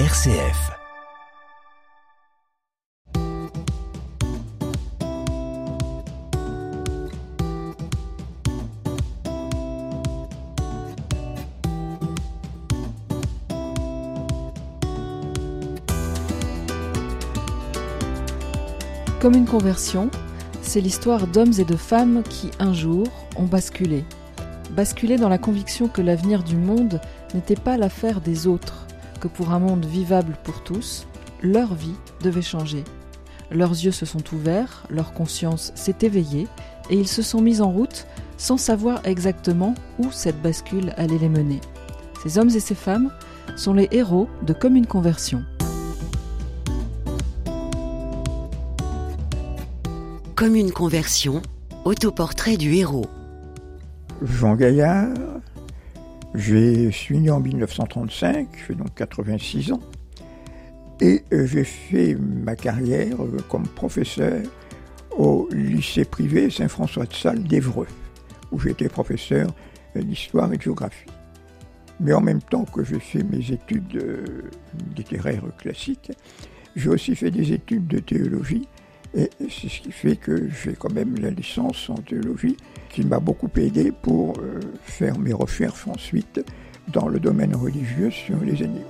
RCF. Comme une conversion, c'est l'histoire d'hommes et de femmes qui, un jour, ont basculé. Basculé dans la conviction que l'avenir du monde n'était pas l'affaire des autres, que pour un monde vivable pour tous, leur vie devait changer. Leurs yeux se sont ouverts, leur conscience s'est éveillée, et ils se sont mis en route sans savoir exactement où cette bascule allait les mener. Ces hommes et ces femmes sont les héros de Comme une conversion. Comme une conversion, autoportrait du héros. Jean Gaillard, je suis né en 1935, j'ai donc 86 ans, et euh, j'ai fait ma carrière euh, comme professeur au lycée privé Saint-François de Sales d'Evreux, où j'étais professeur d'histoire et de géographie. Mais en même temps que j'ai fait mes études euh, littéraires classiques, j'ai aussi fait des études de théologie et c'est ce qui fait que j'ai quand même la licence en théologie qui m'a beaucoup aidé pour euh, faire mes recherches ensuite dans le domaine religieux sur les animaux.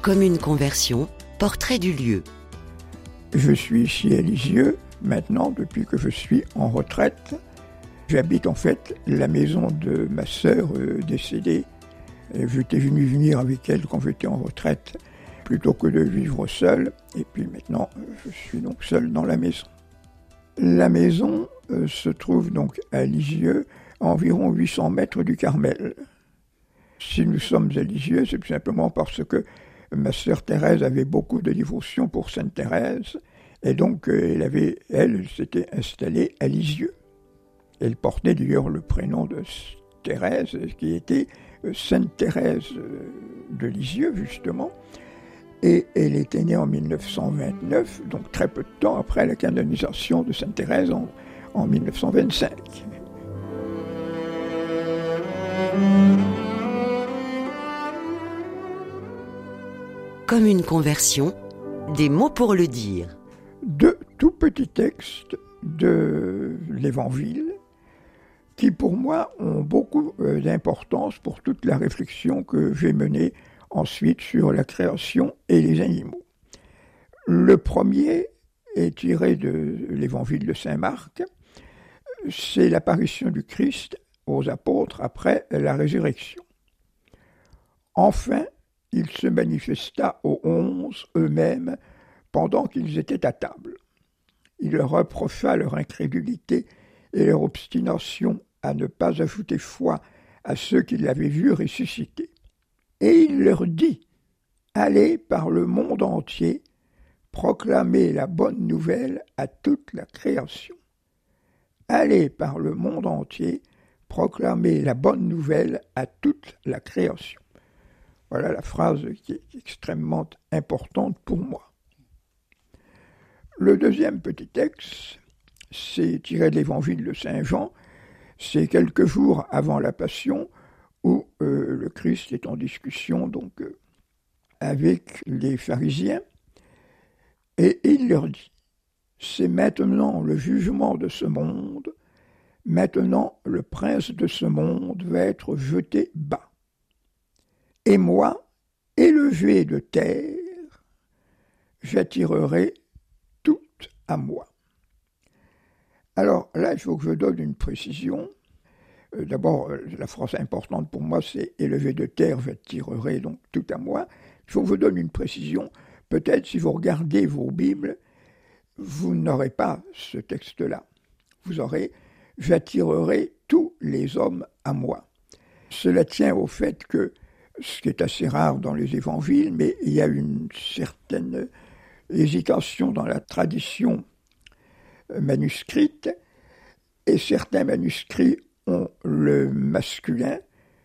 Comme une conversion, portrait du lieu. Je suis ici à Lisieux maintenant depuis que je suis en retraite. J'habite en fait la maison de ma sœur euh, décédée. J'étais venu venir avec elle quand j'étais en retraite plutôt que de vivre seul. Et puis maintenant, je suis donc seul dans la maison. La maison euh, se trouve donc à Lisieux, à environ 800 mètres du Carmel. Si nous sommes à Lisieux, c'est tout simplement parce que ma sœur Thérèse avait beaucoup de dévotion pour Sainte Thérèse, et donc euh, elle avait, elle, s'était installée à Lisieux. Elle portait d'ailleurs le prénom de Thérèse, qui était euh, Sainte Thérèse de Lisieux, justement. Et elle était née en 1929, donc très peu de temps après la canonisation de Sainte Thérèse en, en 1925. Comme une conversion, des mots pour le dire. Deux tout petits textes de l'Évangile qui pour moi ont beaucoup euh, d'importance pour toute la réflexion que j'ai menée ensuite sur la création et les animaux. Le premier est tiré de l'évangile de Saint Marc, c'est l'apparition du Christ aux apôtres après la résurrection. Enfin, il se manifesta aux onze eux-mêmes pendant qu'ils étaient à table. Il leur reprocha leur incrédulité et leur obstination à ne pas ajouter foi à ceux qui l'avaient vu ressusciter. Et il leur dit, Allez par le monde entier, proclamer la bonne nouvelle à toute la création. Allez par le monde entier, proclamer la bonne nouvelle à toute la création. Voilà la phrase qui est extrêmement importante pour moi. Le deuxième petit texte, c'est tiré de l'évangile de Saint Jean, c'est quelques jours avant la Passion, où euh, le Christ est en discussion donc euh, avec les pharisiens et il leur dit c'est maintenant le jugement de ce monde, maintenant le prince de ce monde va être jeté bas. Et moi, élevé de terre, j'attirerai tout à moi. Alors là, il faut que je donne une précision. Euh, d'abord, euh, la phrase importante pour moi, c'est élevé de terre, j'attirerai donc tout à moi. Je vous donne une précision. Peut-être si vous regardez vos Bibles, vous n'aurez pas ce texte-là. Vous aurez J'attirerai tous les hommes à moi. Cela tient au fait que, ce qui est assez rare dans les évangiles, mais il y a une certaine hésitation dans la tradition manuscrite, et certains manuscrits ont le masculin,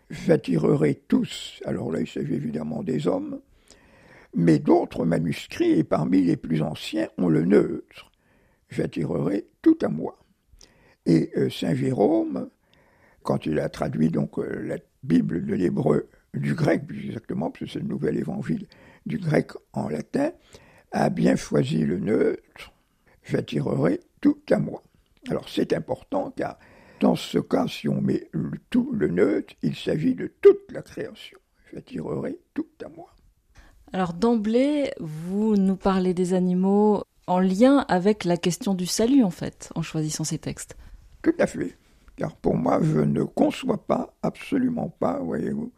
j'attirerai tous, alors là il s'agit évidemment des hommes, mais d'autres manuscrits, et parmi les plus anciens, ont le neutre, j'attirerai tout à moi. Et euh, Saint Jérôme, quand il a traduit donc euh, la Bible de l'hébreu, du grec plus exactement, parce c'est le nouvel évangile du grec en latin, a bien choisi le neutre, j'attirerai tout à moi. Alors c'est important car dans ce cas, si on met tout le neutre, il s'agit de toute la création. J'attirerai tout à moi. Alors d'emblée, vous nous parlez des animaux en lien avec la question du salut, en fait, en choisissant ces textes. Tout à fait. Car pour moi, je ne conçois pas, absolument pas, voyez-vous,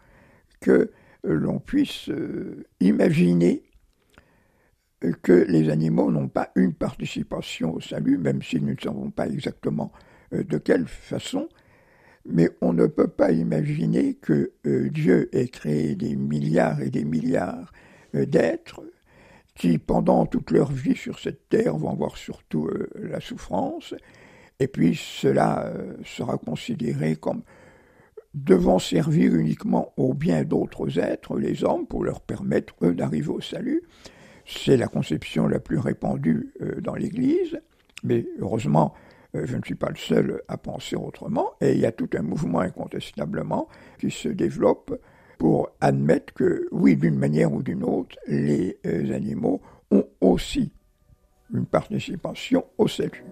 que l'on puisse euh, imaginer que les animaux n'ont pas une participation au salut, même si nous ne savons pas exactement euh, de quelle façon, mais on ne peut pas imaginer que euh, Dieu ait créé des milliards et des milliards d'êtres qui, pendant toute leur vie sur cette terre, vont avoir surtout euh, la souffrance, et puis cela euh, sera considéré comme devant servir uniquement au bien d'autres êtres, les hommes, pour leur permettre, eux, d'arriver au salut. C'est la conception la plus répandue euh, dans l'Église, mais heureusement, je ne suis pas le seul à penser autrement, et il y a tout un mouvement incontestablement qui se développe pour admettre que, oui, d'une manière ou d'une autre, les euh, animaux ont aussi une participation au salut.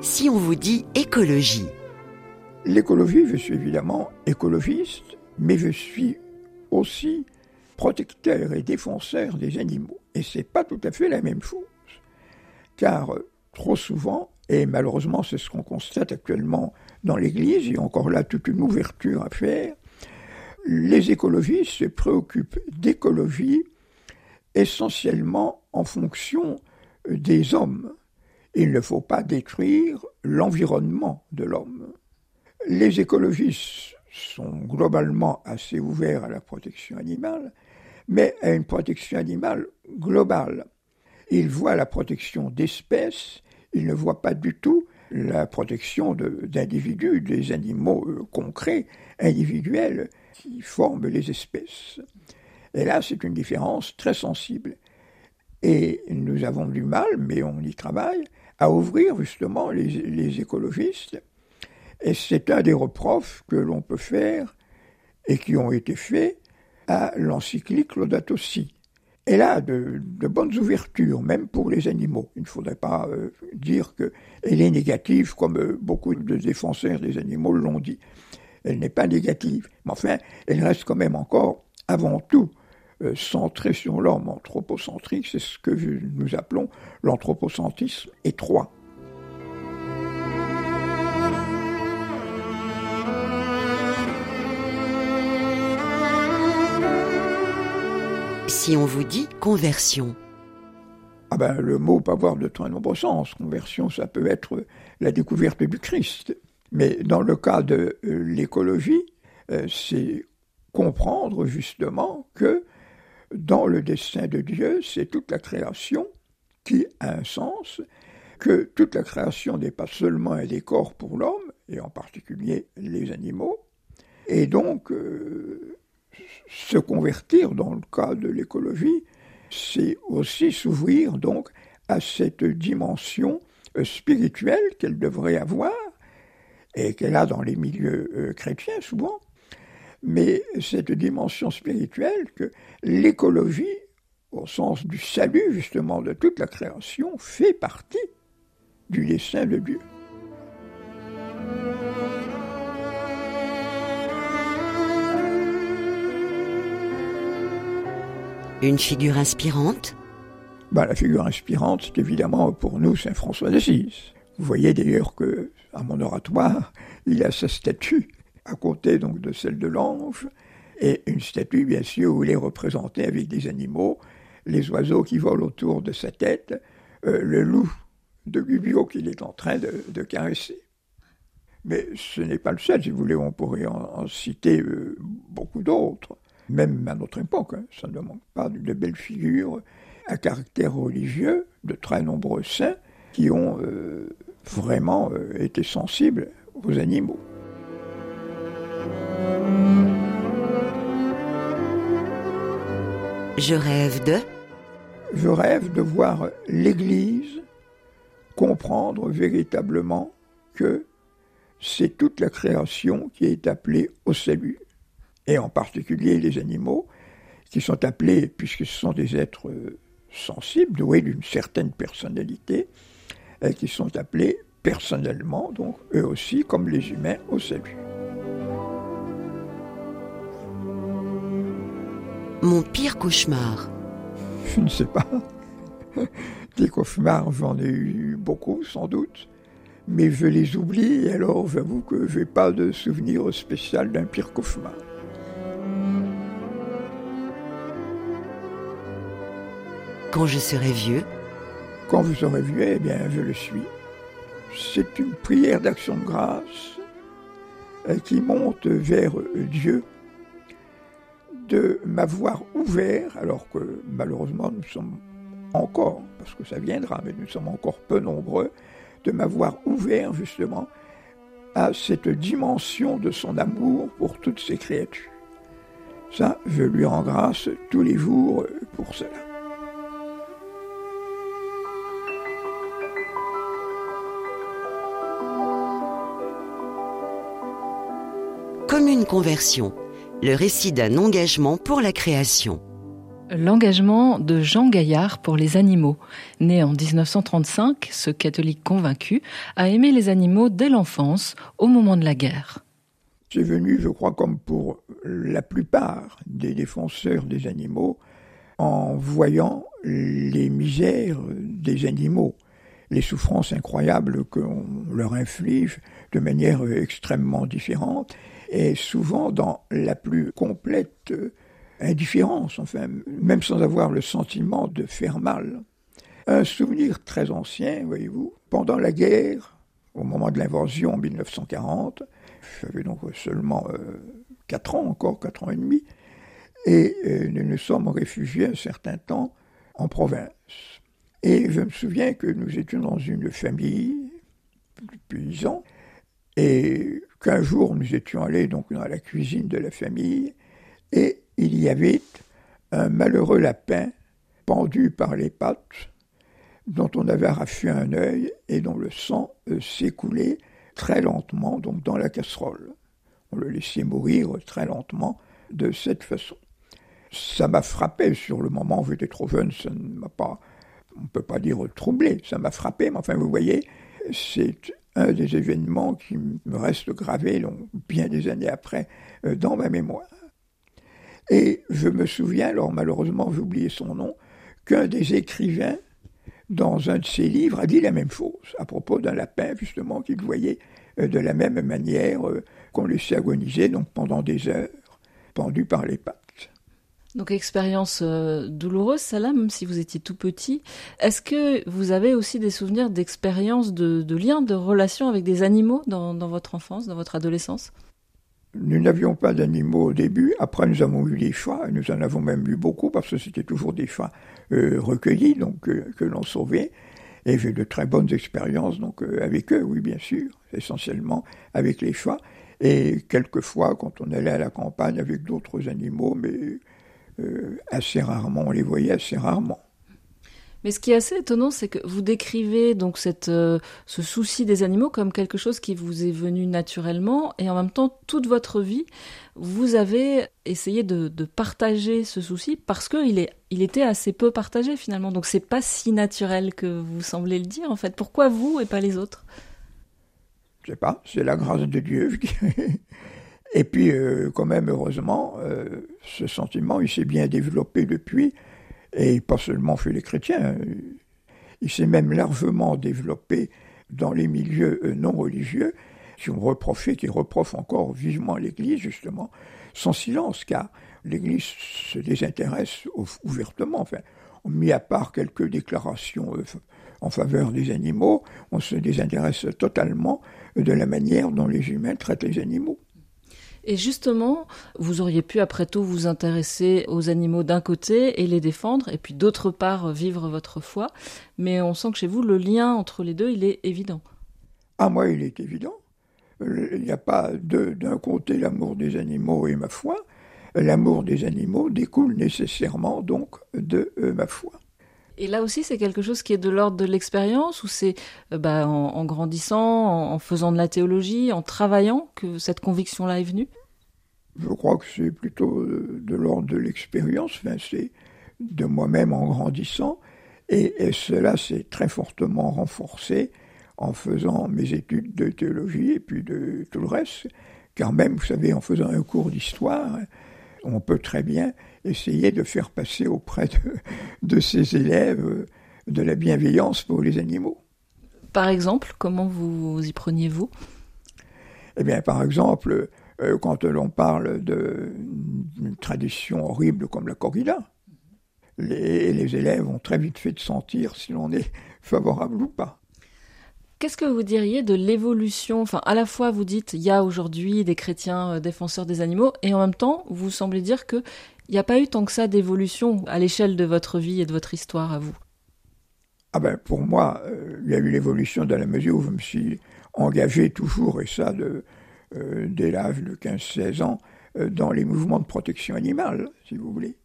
Si on vous dit écologie. L'écologie, je suis évidemment écologiste, mais je suis aussi protecteur et défenseur des animaux. Et c'est pas tout à fait la même chose. Car euh, trop souvent, et malheureusement c'est ce qu'on constate actuellement dans l'Église, il y a encore là toute une ouverture à faire, les écologistes se préoccupent d'écologie essentiellement en fonction des hommes. Il ne faut pas détruire l'environnement de l'homme. Les écologistes sont globalement assez ouverts à la protection animale, mais à une protection animale globale. Il voit la protection d'espèces, il ne voit pas du tout la protection d'individus, des animaux euh, concrets, individuels, qui forment les espèces. Et là, c'est une différence très sensible. Et nous avons du mal, mais on y travaille, à ouvrir justement les écologistes. Et c'est un des reproches que l'on peut faire et qui ont été faits à l'encyclique Laudato Si. Elle a de, bonnes ouvertures, même pour les animaux. Il ne faudrait pas euh, dire qu'elle est négative, comme euh, beaucoup de défenseurs des animaux l'ont dit. Elle n'est pas négative, mais enfin, elle reste quand même encore, avant tout, euh, centrée sur l'homme, anthropocentrique, c'est ce que nous appelons l'anthropocentrisme étroit. Si on vous dit conversion ah ben, le mot peut avoir de très nombreux sens. Conversion, ça peut être la découverte du Christ. Mais dans le cas de euh, l'écologie, euh, c'est comprendre justement que dans le dessein de Dieu, c'est toute la création qui a un sens, que toute la création n'est pas seulement un décor pour l'homme, et en particulier les animaux, et donc euh, se convertir dans le cas de l'écologie, c'est aussi s'ouvrir donc à cette dimension euh, spirituelle qu'elle devrait avoir et qu'elle a dans les milieux euh, chrétiens souvent, mais cette dimension spirituelle que l'écologie, au sens du salut justement de toute la création, fait partie du dessein de Dieu. Une figure inspirante? Bah, La figure inspirante, c'est évidemment pour nous Saint François d'Assise. Vous voyez d'ailleurs que à mon oratoire, il a sa statue à côté donc de celle de l'ange, et une statue bien sûr où il est représenté avec des animaux, les oiseaux qui volent autour de sa tête, euh, le loup de Gubbio qu'il est en train de, caresser. Mais ce n'est pas le seul, si vous voulez, on pourrait en, citer euh, beaucoup d'autres même à notre époque. Hein, ça ne manque pas de belles figures à caractère religieux, de très nombreux saints qui ont euh, vraiment euh, été sensibles aux animaux. Je rêve de je rêve de voir l'Église comprendre véritablement que c'est toute la création qui est appelée au salut, et en particulier les animaux, qui sont appelés, puisque ce sont des êtres sensibles, doués d'une certaine personnalité, euh, qui sont appelés personnellement, donc eux aussi, comme les humains, au salut. Mon pire cauchemar. Je ne sais pas. Des cauchemars, j'en ai eu beaucoup, sans doute. Mais je les oublie, et alors j'avoue que je n'ai pas de souvenir spécial d'un pire cauchemar. Quand je serai vieux? Quand vous serez vieux, eh bien, je le suis. C'est une prière d'action de grâce euh, qui monte vers Dieu de m'avoir ouvert, alors que malheureusement nous sommes encore, parce que ça viendra, mais nous sommes encore peu nombreux, de m'avoir ouvert justement à cette dimension de son amour pour toutes ses créatures. Ça, je lui rends grâce tous les jours pour cela. Comme une conversion le récit d'un engagement pour la création. L'engagement de Jean Gaillard pour les animaux. Né en 1935, ce catholique convaincu a aimé les animaux dès l'enfance, au moment de la guerre. C'est venu, je crois, comme pour la plupart des défenseurs des animaux, en voyant les misères des animaux, les souffrances incroyables qu'on leur inflige de manière extrêmement différente, et souvent dans la plus complète euh, indifférence, enfin, même sans avoir le sentiment de faire mal. Un souvenir très ancien, voyez-vous, pendant la guerre, au moment de l'invasion en 1940, j'avais donc seulement euh, quatre 4 ans encore, 4 ans et demi, et euh, nous nous sommes réfugiés un certain temps en province. Et je me souviens que nous étions dans une famille de paysans, et qu'un jour nous étions allés donc dans la cuisine de la famille et il y avait un malheureux lapin pendu par les pattes dont on avait arraché un œil et dont le sang euh, s'écoulait très lentement dans la casserole. On le laissait mourir très lentement de cette façon. Ça m'a frappé sur le moment, j'étais trop jeune, ça ne m'a pas, on ne peut pas dire troublé, ça m'a frappé, mais enfin vous voyez, c'est un des événements qui me reste gravé bien des années après euh, dans ma mémoire. Et je me souviens, alors malheureusement j'ai oublié son nom, qu'un des écrivains, dans un de ses livres, a dit la même chose à propos d'un lapin, justement, qu'il voyait euh, de la même manière euh, qu'on laissait agoniser donc pendant des heures, pendu par les pattes. Donc expérience euh, douloureuse, ça là, même si vous étiez tout petit. Est-ce que vous avez aussi des souvenirs d'expériences, de, liens, de relations avec des animaux dans, votre enfance, dans votre adolescence? Nous n'avions pas d'animaux au début. Après, nous avons eu des chats. Nous en avons même eu beaucoup parce que c'était toujours des chats euh, recueillis, donc euh, que l'on sauvait. Et j'ai de très bonnes expériences donc avec eux, oui, bien sûr, essentiellement avec les chats. Et quelquefois, quand on allait à la campagne avec d'autres animaux, mais euh, assez rarement, on les voyait assez rarement. Mais ce qui est assez étonnant, c'est que vous décrivez donc cette, euh, ce souci des animaux comme quelque chose qui vous est venu naturellement, et en même temps, toute votre vie, vous avez essayé de, partager ce souci parce qu'il il était assez peu partagé finalement. Donc c'est pas si naturel que vous semblez le dire en fait. Pourquoi vous et pas les autres? Je sais pas, c'est la grâce de Dieu. Et puis, euh, quand même, heureusement, euh, ce sentiment, il s'est bien développé depuis, et pas seulement chez les chrétiens, il s'est même largement développé dans les milieux euh, non religieux, qui ont reproché, qui reprochent encore vivement l'Église, justement, son silence, car l'Église se désintéresse ouvertement. Enfin, mis à part quelques déclarations en faveur des animaux, on se désintéresse totalement de la manière dont les humains traitent les animaux. Et justement, vous auriez pu après tout vous intéresser aux animaux d'un côté et les défendre, et puis d'autre part vivre votre foi. Mais on sent que chez vous, le lien entre les deux, il est évident. Ah, moi, il est évident. Il n'y a pas d'un côté l'amour des animaux et ma foi. L'amour des animaux découle nécessairement donc de euh, ma foi. Et là aussi, c'est quelque chose qui est de l'ordre de l'expérience, ou c'est euh, bah, en, grandissant, en, faisant de la théologie, en travaillant, que cette conviction-là est venue? Je crois que c'est plutôt de, l'ordre de l'expérience, c'est de moi-même en grandissant, et, cela s'est très fortement renforcé en faisant mes études de théologie et puis de tout le reste, car même, vous savez, en faisant un cours d'histoire, on peut très bien essayer de faire passer auprès de, de ses élèves euh, de la bienveillance pour les animaux. Par exemple, comment vous y preniez-vous Eh bien, par exemple, euh, quand l'on parle d'une tradition horrible comme la corrida, les, les élèves ont très vite fait de sentir si l'on est favorable ou pas. Qu'est-ce que vous diriez de l'évolution? Enfin, à la fois, vous dites, il y a aujourd'hui des chrétiens euh, défenseurs des animaux, et en même temps, vous semblez dire qu'il n'y a pas eu tant que ça d'évolution à l'échelle de votre vie et de votre histoire à vous? Ah ben, pour moi, euh, il y a eu l'évolution dans la mesure où je me suis engagé toujours, et ça euh, dès l'âge de 15-16 ans, dans les mouvements de protection animale, si vous voulez,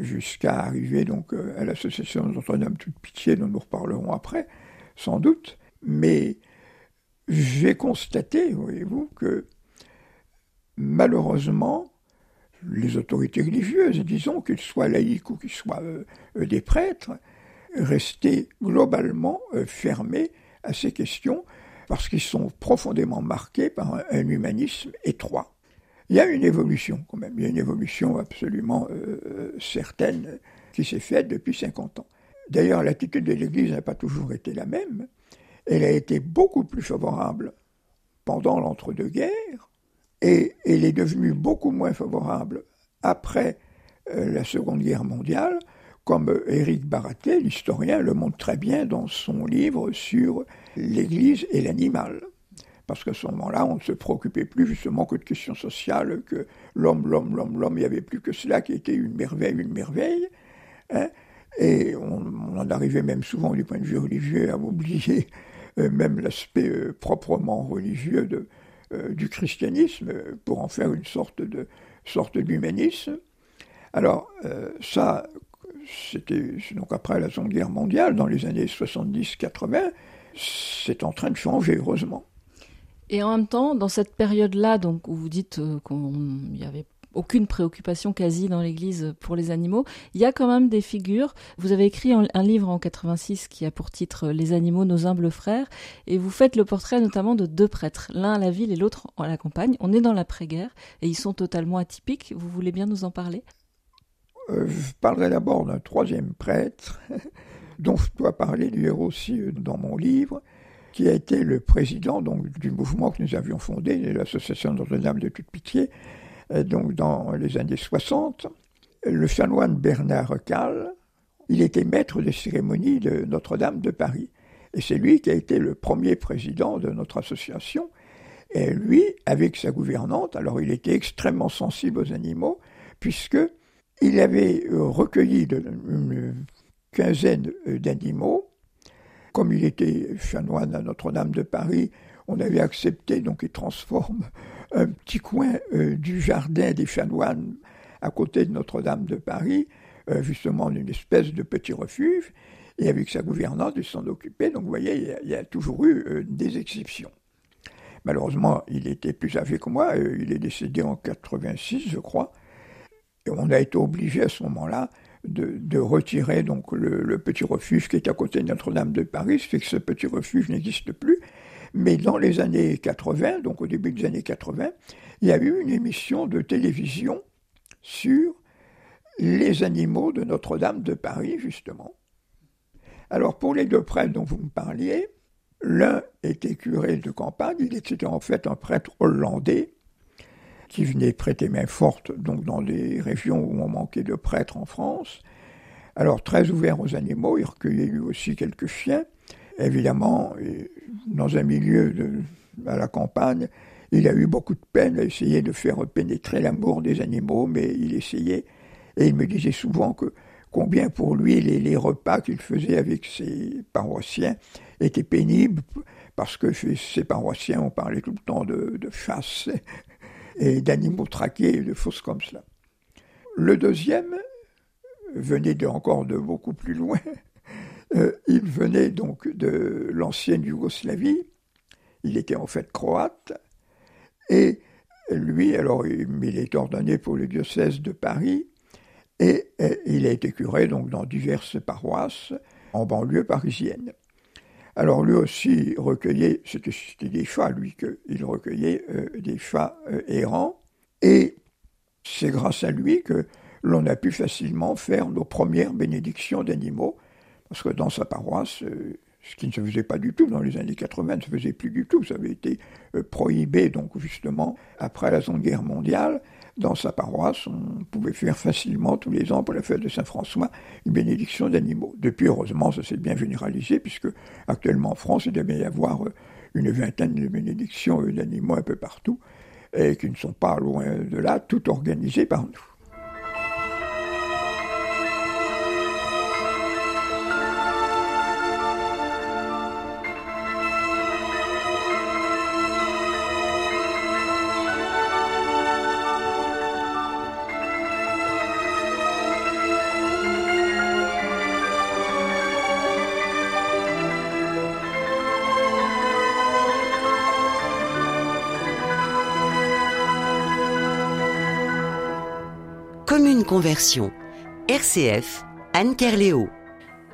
jusqu'à arriver donc à l'association Notre-Dame Toute Pitié, dont nous reparlerons après, sans doute. Mais j'ai constaté, voyez-vous, que malheureusement, les autorités religieuses, disons qu'ils soient laïcs ou qu'ils soient euh, euh, des prêtres, restaient globalement euh, fermés à ces questions parce qu'ils sont profondément marqués par un, humanisme étroit. Il y a une évolution quand même, il y a une évolution absolument certaine qui s'est faite depuis 50 ans. D'ailleurs, l'attitude de l'Église n'a pas toujours été la même. Elle a été beaucoup plus favorable pendant l'entre-deux-guerres et elle est devenue beaucoup moins favorable après euh, la Seconde Guerre mondiale, comme Éric Baraté, l'historien, le montre très bien dans son livre sur l'Église et l'animal. Parce qu'à ce moment-là, on ne se préoccupait plus justement que de questions sociales, que l'homme, l'homme, l'homme, l'homme, il n'y avait plus que cela qui était une merveille, une merveille. Hein. et on, en arrivait même souvent du point de vue religieux à oublier euh, même l'aspect euh, proprement religieux de, euh, du christianisme pour en faire une sorte de sorte d'humanisme. Alors ça, c'était donc après la Seconde Guerre mondiale, dans les années 70-80, c'est en train de changer, heureusement. Et en même temps, dans cette période-là, donc où vous dites qu'il y avait aucune préoccupation quasi dans l'Église pour les animaux. Il y a quand même des figures. Vous avez écrit un, livre en 86 qui a pour titre Les animaux, nos humbles frères, et vous faites le portrait notamment de deux prêtres, l'un à la ville et l'autre à la campagne. On est dans l'après-guerre et ils sont totalement atypiques. Vous voulez bien nous en parler? Euh, Je parlerai d'abord d'un troisième prêtre dont je dois parler d'ailleurs aussi euh, dans mon livre qui a été le président donc, du mouvement que nous avions fondé, l'association Notre-Dame de toute pitié, donc dans les années 60, le chanoine Bernard Recal, il était maître des cérémonies de Notre-Dame de Paris. Et c'est lui qui a été le premier président de notre association. Et lui, avec sa gouvernante, alors il était extrêmement sensible aux animaux, puisque il avait euh, recueilli une quinzaine euh, d'animaux. Comme il était chanoine à Notre-Dame de Paris, on avait accepté, donc il transforme un petit coin euh, du jardin des chanoines à côté de Notre-Dame de Paris, euh, justement une espèce de petit refuge, et avec sa gouvernante, il s'en occupait. Donc vous voyez, il y a, toujours eu euh, des exceptions. Malheureusement, il était plus âgé que moi, il est décédé en 86, je crois, et on a été obligé à ce moment-là de, retirer donc le, le, petit refuge qui est à côté de Notre-Dame de Paris, ce fait que ce petit refuge n'existe plus, mais dans les années 80, donc au début des années 80, il y a eu une émission de télévision sur les animaux de Notre-Dame de Paris, justement. Alors pour les deux prêtres dont vous me parliez, l'un était curé de campagne, il était en fait un prêtre hollandais qui venait prêter main forte donc dans des régions où on manquait de prêtres en France. Alors très ouvert aux animaux, il recueillait lui aussi quelques chiens. Évidemment, dans un milieu à la campagne, il a eu beaucoup de peine à essayer de faire pénétrer l'amour des animaux, mais il essayait. Et il me disait souvent que combien pour lui les, repas qu'il faisait avec ses paroissiens étaient pénibles, parce que chez ses paroissiens, on parlait tout le temps de, de chasse et d'animaux traqués, de choses comme cela. Le deuxième, venait de, encore de beaucoup plus loin. Il venait donc de l'ancienne Yougoslavie. Il était en fait croate. Et lui, alors, il est ordonné pour le diocèse de Paris. Et il a été curé donc dans diverses paroisses en banlieue parisienne. Alors lui aussi recueillait, c'était des chats lui qu'il recueillait euh, des chats euh, errants, et c'est grâce à lui que l'on a pu facilement faire nos premières bénédictions d'animaux, parce que dans sa paroisse, euh, ce qui ne se faisait pas du tout dans les années 80, ne se faisait plus du tout, ça avait été prohibé donc justement après la Seconde Guerre mondiale, dans sa paroisse, on pouvait faire facilement tous les ans pour la fête de Saint-François une bénédiction d'animaux. Depuis, heureusement, ça s'est bien généralisé, puisque actuellement en France, il devait y avoir euh, une vingtaine de bénédictions euh, d'animaux un peu partout, et qui ne sont pas loin de là, toutes organisées par nous. RCF, Anne Kerléo.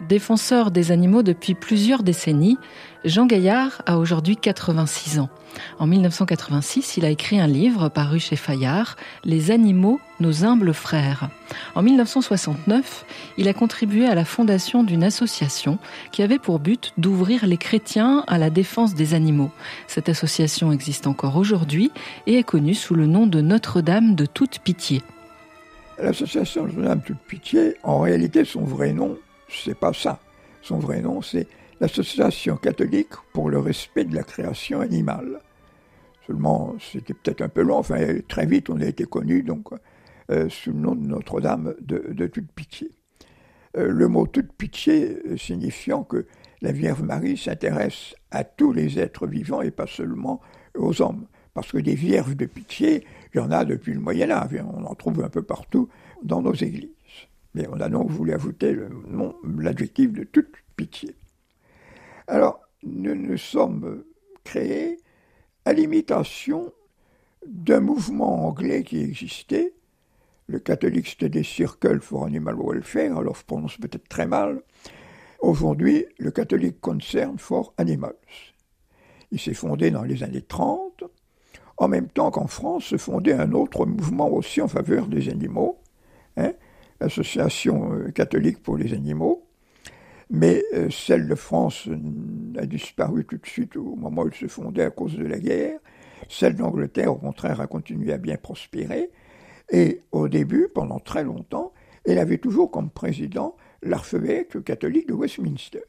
Défenseur des animaux depuis plusieurs décennies, Jean Gaillard a aujourd'hui 86 ans. En 1986, il a écrit un livre paru chez Fayard, Les animaux, nos humbles frères. En 1969, il a contribué à la fondation d'une association qui avait pour but d'ouvrir les chrétiens à la défense des animaux. Cette association existe encore aujourd'hui et est connue sous le nom de Notre-Dame de toute pitié. L'association Notre-Dame Toute Pitié, en réalité, son vrai nom, c'est pas ça. Son vrai nom, c'est l'Association catholique pour le respect de la création animale. Seulement, c'était peut-être un peu long, enfin, très vite, on a été connu donc, euh, sous le nom de Notre-Dame de, Toute Pitié. Euh, le mot Toute Pitié signifiant que la Vierge Marie s'intéresse à tous les êtres vivants et pas seulement aux hommes. Parce que des vierges de pitié, il y en a depuis le Moyen Âge, on en trouve un peu partout dans nos églises. Mais on a donc voulu ajouter l'adjectif de toute pitié. Alors, nous nous sommes créés à l'imitation d'un mouvement anglais qui existait. Le catholique, c'était des Circles for Animal Welfare, alors je prononce peut-être très mal. Aujourd'hui, le catholique Concern for Animals. Il s'est fondé dans les années 30 en même temps qu'en France se fondait un autre mouvement aussi en faveur des animaux, hein, l'Association euh, catholique pour les animaux. Mais euh, celle de France a disparu tout de suite au moment où elle se fondait à cause de la guerre. Celle d'Angleterre, au contraire, a continué à bien prospérer. Et au début, pendant très longtemps, elle avait toujours comme président l'archevêque catholique de Westminster.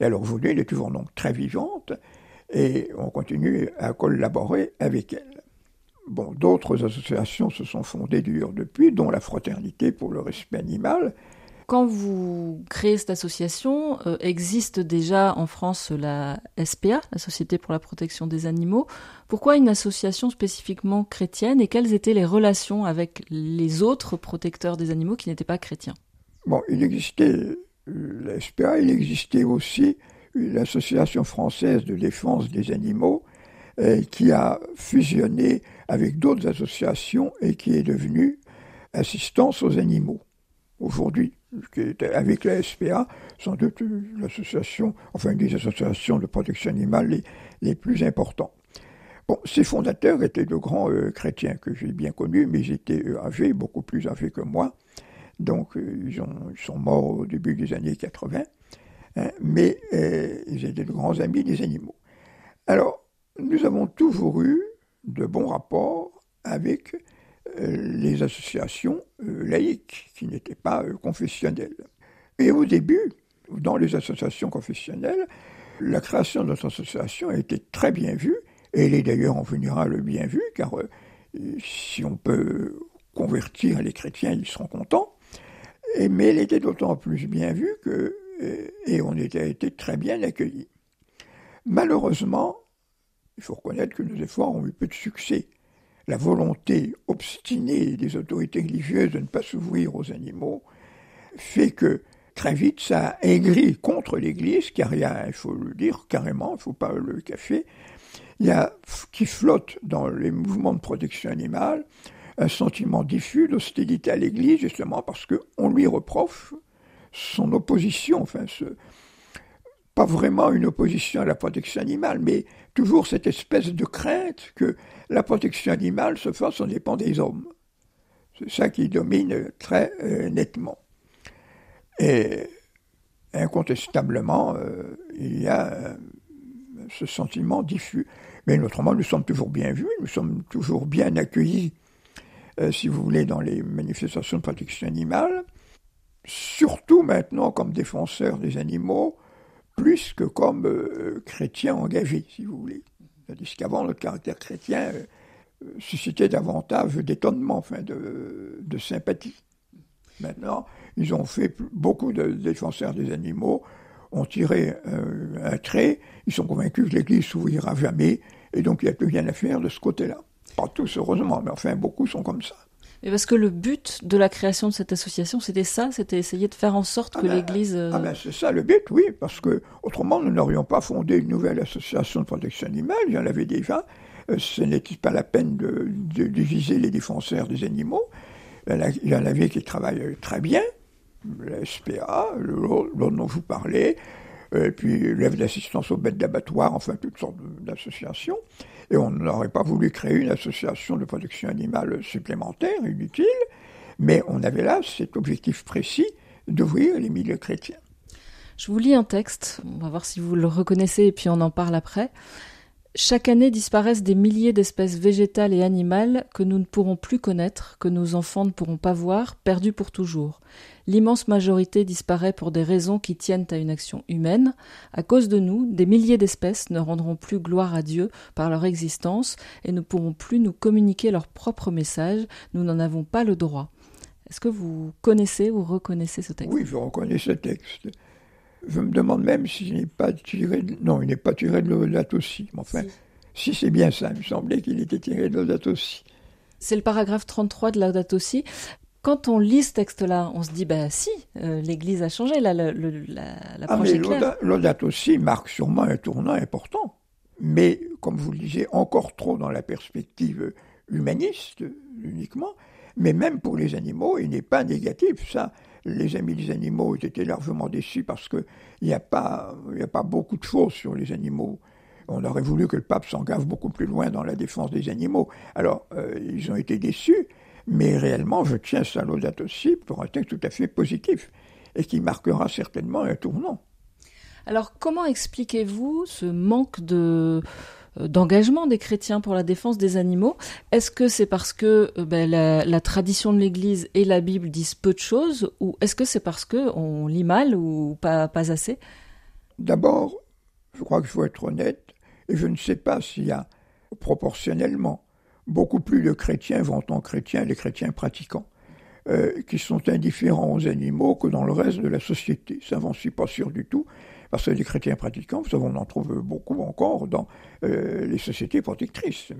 Et alors aujourd'hui, elle est toujours donc très vivante et on continue à collaborer avec elle. Bon, d'autres associations se sont fondées d'ailleurs depuis, dont la Fraternité pour le respect animal. Quand vous créez cette association, euh, existe déjà en France la SPA, la Société pour la protection des animaux. Pourquoi une association spécifiquement chrétienne et quelles étaient les relations avec les autres protecteurs des animaux qui n'étaient pas chrétiens? Bon, il existait euh, la SPA, il existait aussi l'Association française de défense des animaux, euh, qui a fusionné avec d'autres associations et qui est devenue Assistance aux animaux. Aujourd'hui, avec la SPA, sans doute l'association, enfin une des associations de protection animale les, plus importantes. Bon, ces fondateurs étaient de grands euh, chrétiens que j'ai bien connus, mais ils étaient euh, âgés, beaucoup plus âgés que moi. Donc, ils, ont, ils, sont morts au début des années 80. Hein, mais euh, ils étaient de grands amis des animaux. Alors, nous avons toujours eu de bons rapports avec euh, les associations euh, laïques qui n'étaient pas confessionnelles. Et au début, dans les associations confessionnelles, la création de notre association a été très bien vue, et elle est d'ailleurs en général bien vue, car si on peut convertir les chrétiens, ils seront contents. Mais elle était d'autant plus bien vue que et on a été très bien accueillis. Malheureusement, il faut reconnaître que nos efforts ont eu peu de succès. La volonté obstinée des autorités religieuses de ne pas s'ouvrir aux animaux fait que très vite, ça a aigri contre l'Église, car il y a, il faut le dire carrément, il ne faut pas le cacher, il y a qui flotte dans les mouvements de protection animale un sentiment diffus d'hostilité à l'Église, justement parce qu'on lui reproche son opposition, enfin, pas vraiment une opposition à la protection animale, mais toujours cette espèce de crainte que la protection animale se fasse en dépend des hommes. C'est ça qui domine très euh, nettement. Et incontestablement, euh, il y a euh, ce sentiment diffus. Mais autrement, nous sommes toujours bien vus, nous sommes toujours bien accueillis, si vous voulez, dans les manifestations de protection animale, surtout maintenant comme défenseurs des animaux, plus que comme euh, chrétien engagé, si vous voulez. Tandis qu'avant, notre caractère chrétien euh, suscitait davantage d'étonnement, enfin de, de, sympathie. Maintenant, ils ont fait beaucoup de défenseurs des animaux, ont tiré euh, un trait, ils sont convaincus que l'Église s'ouvrira jamais, et donc il n'y a plus rien à faire de ce côté-là. Pas tous, heureusement, mais enfin, beaucoup sont comme ça. Mais parce que le but de la création de cette association, c'était ça, c'était essayer de faire en sorte que ah ben, l'Église. Euh, ah ben c'est ça le but, oui, parce que autrement nous n'aurions pas fondé une nouvelle association de protection animale. Il y en avait déjà. Euh, ce n'était pas la peine de, diviser les défenseurs des animaux. Il y en avait qui travaillent très bien, la SPA, l'autre dont je vous parlais, et euh, puis l'œuvre d'assistance aux bêtes d'abattoir, enfin toutes sortes d'associations. Et on n'aurait pas voulu créer une association de protection animale supplémentaire, inutile, mais on avait là cet objectif précis d'ouvrir les milieux chrétiens. Je vous lis un texte, on va voir si vous le reconnaissez et puis on en parle après. Chaque année disparaissent des milliers d'espèces végétales et animales que nous ne pourrons plus connaître, que nos enfants ne pourront pas voir, perdues pour toujours. L'immense majorité disparaît pour des raisons qui tiennent à une action humaine. À cause de nous, des milliers d'espèces ne rendront plus gloire à Dieu par leur existence et ne pourront plus nous communiquer leur propre message. Nous n'en avons pas le droit. Est-ce que vous connaissez ou reconnaissez ce texte? Oui, je reconnais ce texte. Je me demande même s'il n'est pas tiré de... Non, il n'est pas tiré de l'Odate aussi. Mais enfin, si, c'est bien ça, il me semblait qu'il était tiré de l'Odate aussi. C'est le paragraphe 33 de l'Odate aussi. Quand on lit ce texte-là, on se dit, bah si, euh, l'Église a changé, la, la, la, ah, mais L'Odate aussi marque sûrement un tournant important. Mais, comme vous le disiez, encore trop dans la perspective humaniste uniquement. Mais même pour les animaux, il n'est pas négatif. Ça, les amis des animaux étaient largement déçus parce qu'il n'y a, pas, a pas beaucoup de choses sur les animaux. On aurait voulu que le pape s'engage beaucoup plus loin dans la défense des animaux. Alors, euh, ils ont été déçus, mais réellement, je tiens ça Laudato aussi pour un texte tout à fait positif et qui marquera certainement un tournant. Alors, comment expliquez-vous ce manque de euh, d'engagement des chrétiens pour la défense des animaux? Est-ce que c'est parce que euh, ben, la, tradition de l'Église et la Bible disent peu de choses, ou est-ce que c'est parce que on lit mal ou pas, pas assez? D'abord, je crois qu'il faut être honnête, et je ne sais pas s'il y a proportionnellement beaucoup plus de chrétiens, vont-on chrétiens, les chrétiens pratiquants, euh, qui sont indifférents aux animaux que dans le reste de la société. Ça, j'en suis pas sûr du tout. Parce que les chrétiens pratiquants, vous savez, on en trouve beaucoup encore dans euh, les sociétés protectrices,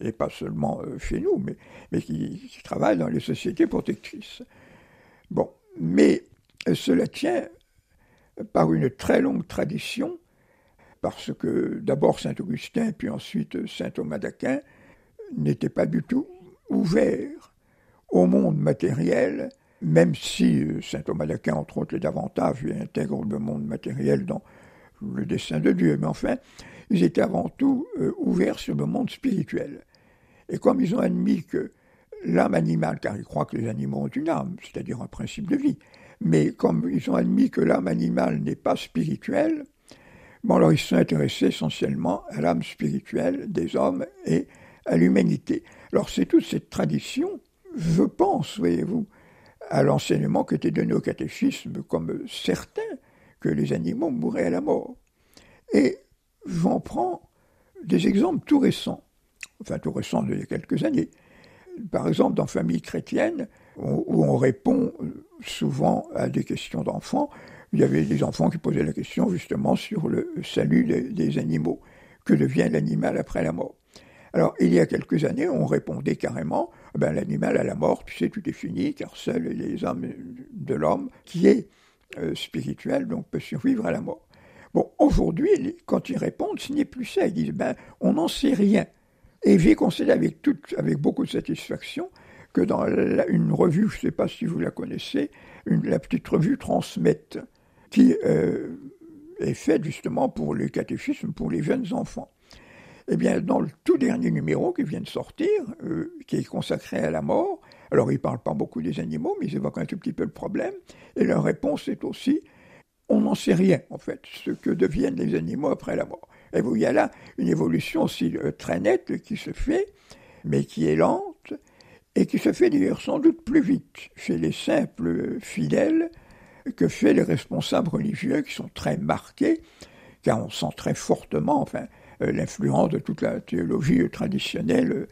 et pas seulement euh, chez nous, mais, qui, travaillent dans les sociétés protectrices. Bon, mais cela tient par une très longue tradition, parce que d'abord Saint Augustin, puis ensuite Saint Thomas d'Aquin n'étaient pas du tout ouverts au monde matériel même si euh, saint Thomas d'Aquin, entre autres, est davantage, intègre le monde matériel dans le dessein de Dieu. Mais enfin, ils étaient avant tout euh, ouverts sur le monde spirituel. Et comme ils ont admis que l'âme animale, car ils croient que les animaux ont une âme, c'est-à-dire un principe de vie, mais comme ils ont admis que l'âme animale n'est pas spirituelle, bon alors ils se sont intéressés essentiellement à l'âme spirituelle des hommes et à l'humanité. Alors c'est toute cette tradition, je pense, voyez-vous, à l'enseignement qui était donné au catéchisme comme certain que les animaux mouraient à la mort. Et j'en prends des exemples tout récents, enfin tout récents a quelques années. Par exemple, dans Famille chrétienne, où on répond souvent à des questions d'enfants, il y avait des enfants qui posaient la question justement sur le salut des animaux. Que devient l'animal après la mort Alors, il y a quelques années, on répondait carrément ben, l'animal à la mort, tu sais, tout est fini, car seul les âmes de l'homme, qui est euh, spirituel, donc peut survivre à la mort. Bon, aujourd'hui, quand ils répondent, ce n'est plus ça. Ils disent, ben, on n'en sait rien. Et j'ai constaté avec, avec beaucoup de satisfaction que dans une revue, je ne sais pas si vous la connaissez, la petite revue Transmette, qui euh, est faite justement pour le catéchisme, pour les jeunes enfants. Eh bien, dans le tout dernier numéro qui vient de sortir, euh, qui est consacré à la mort, alors ils ne parlent pas beaucoup des animaux, mais ils évoquent un tout petit peu le problème, et leur réponse est aussi on n'en sait rien, en fait, ce que deviennent les animaux après la mort. Et vous, il y a là une évolution aussi euh, très nette qui se fait, mais qui est lente, et qui se fait d'ailleurs sans doute plus vite chez les simples fidèles que chez les responsables religieux qui sont très marqués, car on sent très fortement enfin, l'influence de toute la théologie traditionnelle euh,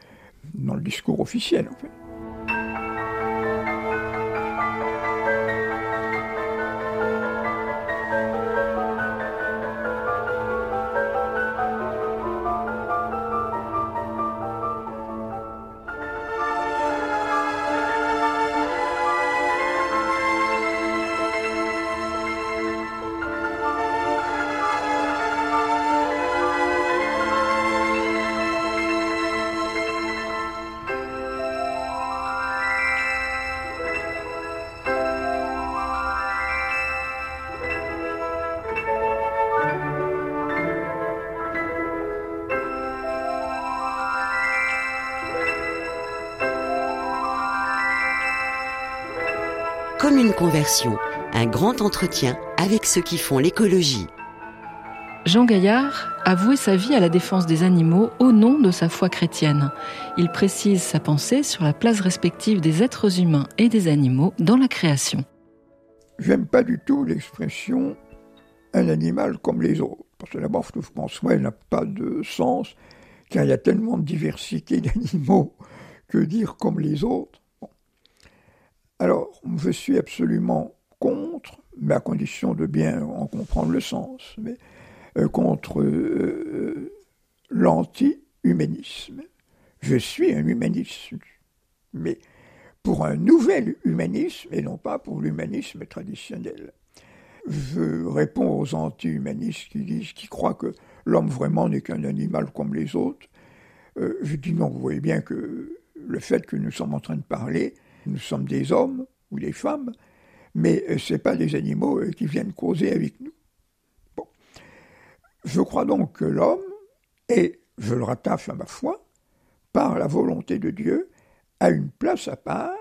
dans le discours officiel. Comme une conversion, un grand entretien avec ceux qui font l'écologie. Jean Gaillard a voué sa vie à la défense des animaux au nom de sa foi chrétienne. Il précise sa pensée sur la place respective des êtres humains et des animaux dans la création. J'aime pas du tout l'expression un animal comme les autres. Parce que d'abord, je trouve qu'en soi, elle n'a pas de sens, car il y a tellement de diversité d'animaux que dire comme les autres. Alors, je suis absolument contre, mais à condition de bien en comprendre le sens, mais euh, contre euh, euh, l'anti-humanisme. Je suis un humaniste, mais pour un nouvel humanisme et non pas pour l'humanisme traditionnel. Je réponds aux anti-humanistes qui disent, qui croient que l'homme vraiment n'est qu'un animal comme les autres. je dis non, vous voyez bien que le fait que nous sommes en train de parler, nous sommes des hommes ou des femmes, mais euh, ce n'est pas des animaux euh, qui viennent causer avec nous. Je crois donc que l'homme est, je le rattache à ma foi, par la volonté de Dieu, a une place à part,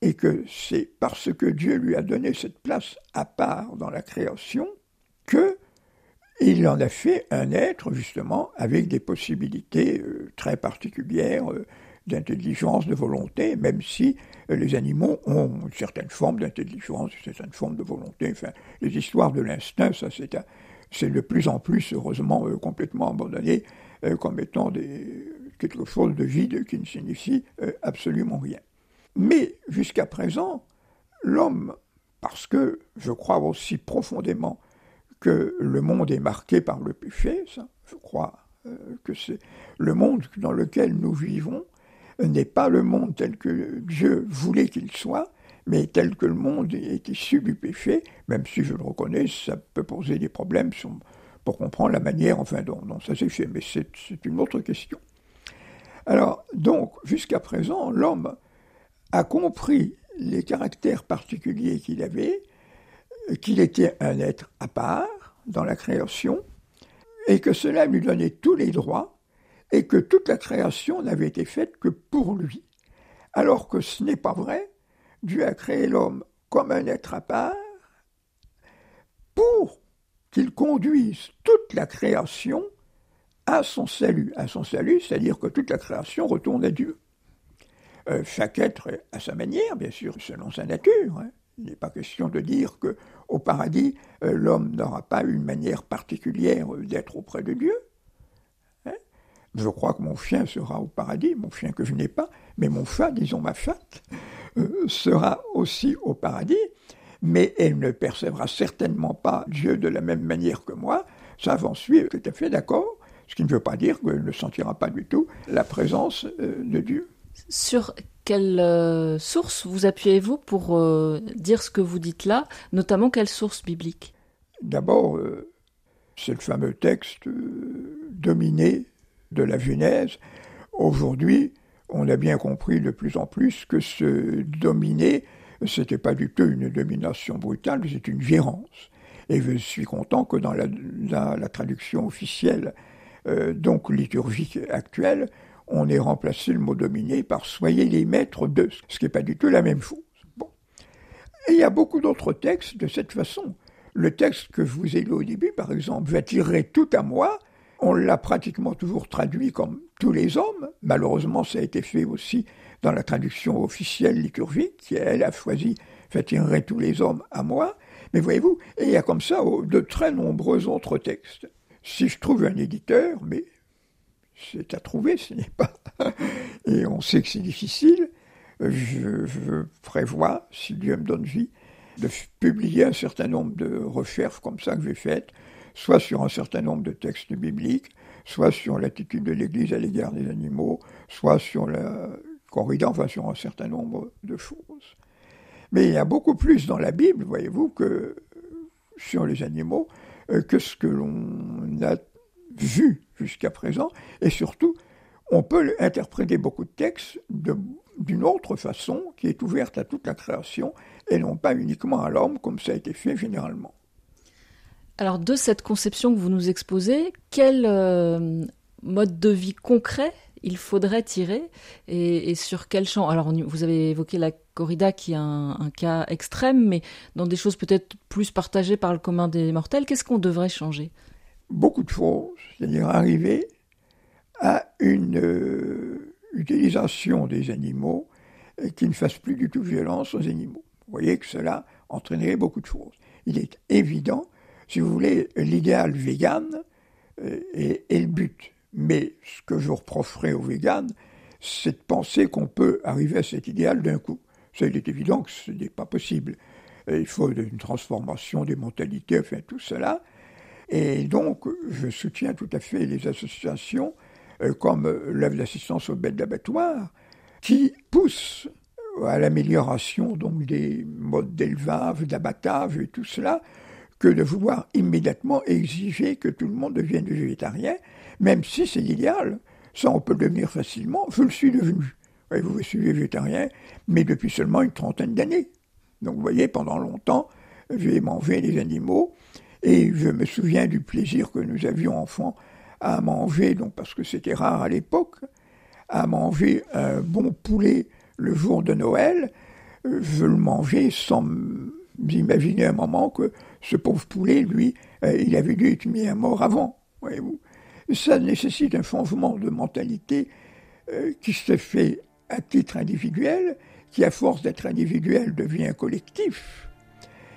et que c'est parce que Dieu lui a donné cette place à part dans la création que il en a fait un être justement avec des possibilités euh, très particulières d'intelligence, de volonté, même si euh, les animaux ont une certaine forme d'intelligence, une certaine forme de volonté. Enfin, les histoires de l'instinct, ça c'est, c'est de plus en plus, heureusement, euh, complètement abandonné euh, comme étant quelque chose de vide qui ne signifie absolument rien. Mais jusqu'à présent, l'homme, parce que je crois aussi profondément que le monde est marqué par le péché, ça, je crois que c'est le monde dans lequel nous vivons n'est pas le monde tel que Dieu voulait qu'il soit, mais tel que le monde est issu du péché, même si je le reconnais, ça peut poser des problèmes pour comprendre la manière enfin, dont, ça s'est fait, mais c'est une autre question. Alors, donc, jusqu'à présent, l'homme a compris les caractères particuliers qu'il avait, qu'il était un être à part dans la création, et que cela lui donnait tous les droits et que toute la création n'avait été faite que pour lui. Alors que ce n'est pas vrai, Dieu a créé l'homme comme un être à part pour qu'il conduise toute la création à son salut. À son salut, c'est-à-dire que toute la création retourne à Dieu. Euh, chaque être à sa manière, bien sûr, selon sa nature. Hein. Il n'est pas question de dire que au paradis, euh, l'homme n'aura pas une manière particulière d'être auprès de Dieu. Je crois que mon chien sera au paradis, mon chien que je n'ai pas, mais mon chat, disons ma chatte, euh, sera aussi au paradis, mais elle ne percevra certainement pas Dieu de la même manière que moi. Ça, j'en suis tout à fait d'accord, ce qui ne veut pas dire qu'elle ne sentira pas du tout la présence euh, de Dieu. Sur quelle euh, source vous appuyez-vous pour dire ce que vous dites là, notamment quelle source biblique? D'abord, c'est le fameux texte dominé de la Genèse. Aujourd'hui, on a bien compris de plus en plus que ce dominé, c'était pas du tout une domination brutale, c'est une gérance. Et je suis content que dans la, traduction officielle, donc liturgique actuelle, on ait remplacé le mot dominer par soyez les maîtres de, ce qui n'est pas du tout la même chose. Bon. Et il y a beaucoup d'autres textes de cette façon. Le texte que je vous ai lu au début, par exemple, va-t-il tout à moi On l'a pratiquement toujours traduit comme tous les hommes. Malheureusement, ça a été fait aussi dans la traduction officielle liturgique, qui elle a choisi fait-il tous les hommes à moi. Mais voyez-vous, il y a comme ça de très nombreux autres textes. Si je trouve un éditeur, mais c'est à trouver, ce n'est pas. Et on sait que c'est difficile. Je, prévois, si Dieu me donne vie, de publier un certain nombre de recherches comme ça que j'ai faites, soit sur un certain nombre de textes bibliques, soit sur l'attitude de l'Église à l'égard des animaux, soit sur la corrida, enfin sur un certain nombre de choses. Mais il y a beaucoup plus dans la Bible, voyez-vous, que sur les animaux, euh, que ce que l'on a vu jusqu'à présent, et surtout, on peut interpréter beaucoup de textes d'une autre façon qui est ouverte à toute la création et non pas uniquement à l'homme comme ça a été fait généralement. Alors de cette conception que vous nous exposez, quel euh, mode de vie concret il faudrait tirer et, sur quel champ? Alors vous avez évoqué la corrida qui est un, cas extrême, mais dans des choses peut-être plus partagées par le commun des mortels, qu'est-ce qu'on devrait changer? Beaucoup de choses, c'est-à-dire arriver à une euh, utilisation des animaux qui ne fasse plus du tout violence aux animaux. Vous voyez que cela entraînerait beaucoup de choses. Il est évident, si vous voulez, l'idéal vegan euh, est, le but. Mais ce que je reprocherais aux véganes, c'est de penser qu'on peut arriver à cet idéal d'un coup. Ça, il est évident que ce n'est pas possible. Il faut une transformation des mentalités, enfin tout cela. Et donc, je soutiens tout à fait les associations euh, comme l'œuvre d'assistance aux bêtes d'abattoir, qui poussent à l'amélioration des modes d'élevage, d'abattage et tout cela, que de vouloir immédiatement exiger que tout le monde devienne végétarien, même si c'est l'idéal. Ça, on peut le devenir facilement. Je le suis devenu. vous, je suis végétarien, mais depuis seulement une trentaine d'années. Donc, vous voyez, pendant longtemps, j'ai mangé des animaux et je me souviens du plaisir que nous avions enfants à manger, donc parce que c'était rare à l'époque, à manger un bon poulet le jour de Noël. Je le mangeais sans m'imaginer un moment que ce pauvre poulet, lui, euh, il avait dû être mis à mort avant. Voyez-vous. Ça nécessite un changement de mentalité euh, qui se fait à titre individuel, qui à force d'être individuel devient collectif.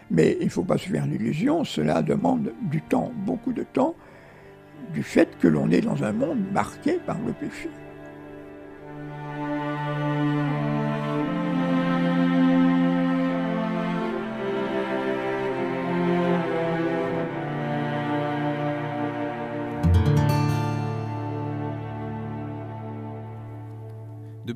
Mais il ne faut pas se faire l'illusion, cela demande du temps, beaucoup de temps, du fait que l'on est dans un monde marqué par le péché.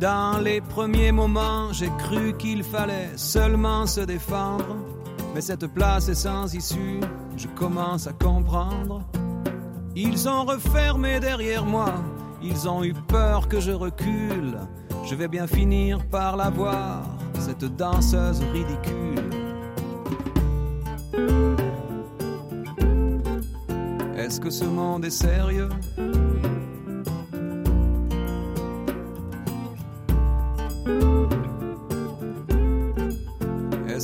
Dans les premiers moments, j'ai cru qu'il fallait seulement se défendre. Mais cette place est sans issue, je commence à comprendre. Ils ont refermé derrière moi, ils ont eu peur que je recule. Je vais bien finir par la voir, cette danseuse ridicule. Est-ce que ce monde est sérieux?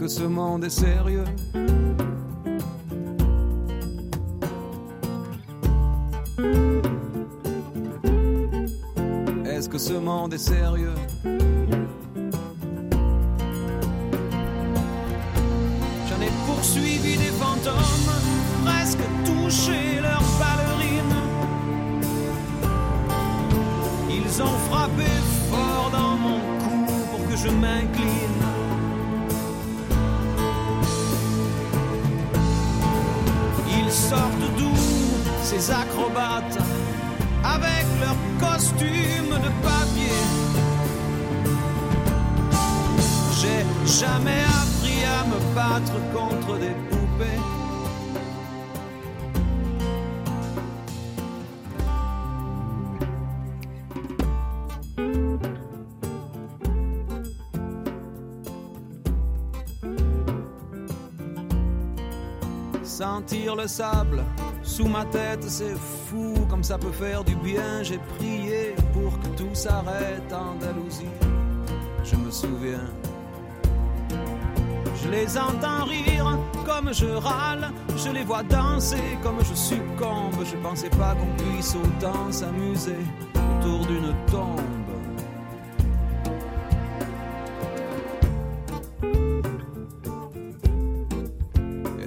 Est-ce que ce monde est sérieux. Est-ce que ce monde est sérieux? Ces acrobates avec leurs costumes de papier. J'ai jamais appris à me battre contre des poupées. Sentir le sable sous ma tête, c'est fou comme ça peut faire du bien. J'ai prié pour que tout s'arrête Andalousie. Je me souviens. Je les entends rire comme je râle, je les vois danser comme je succombe. Je pensais pas qu'on puisse autant s'amuser autour d'une tombe.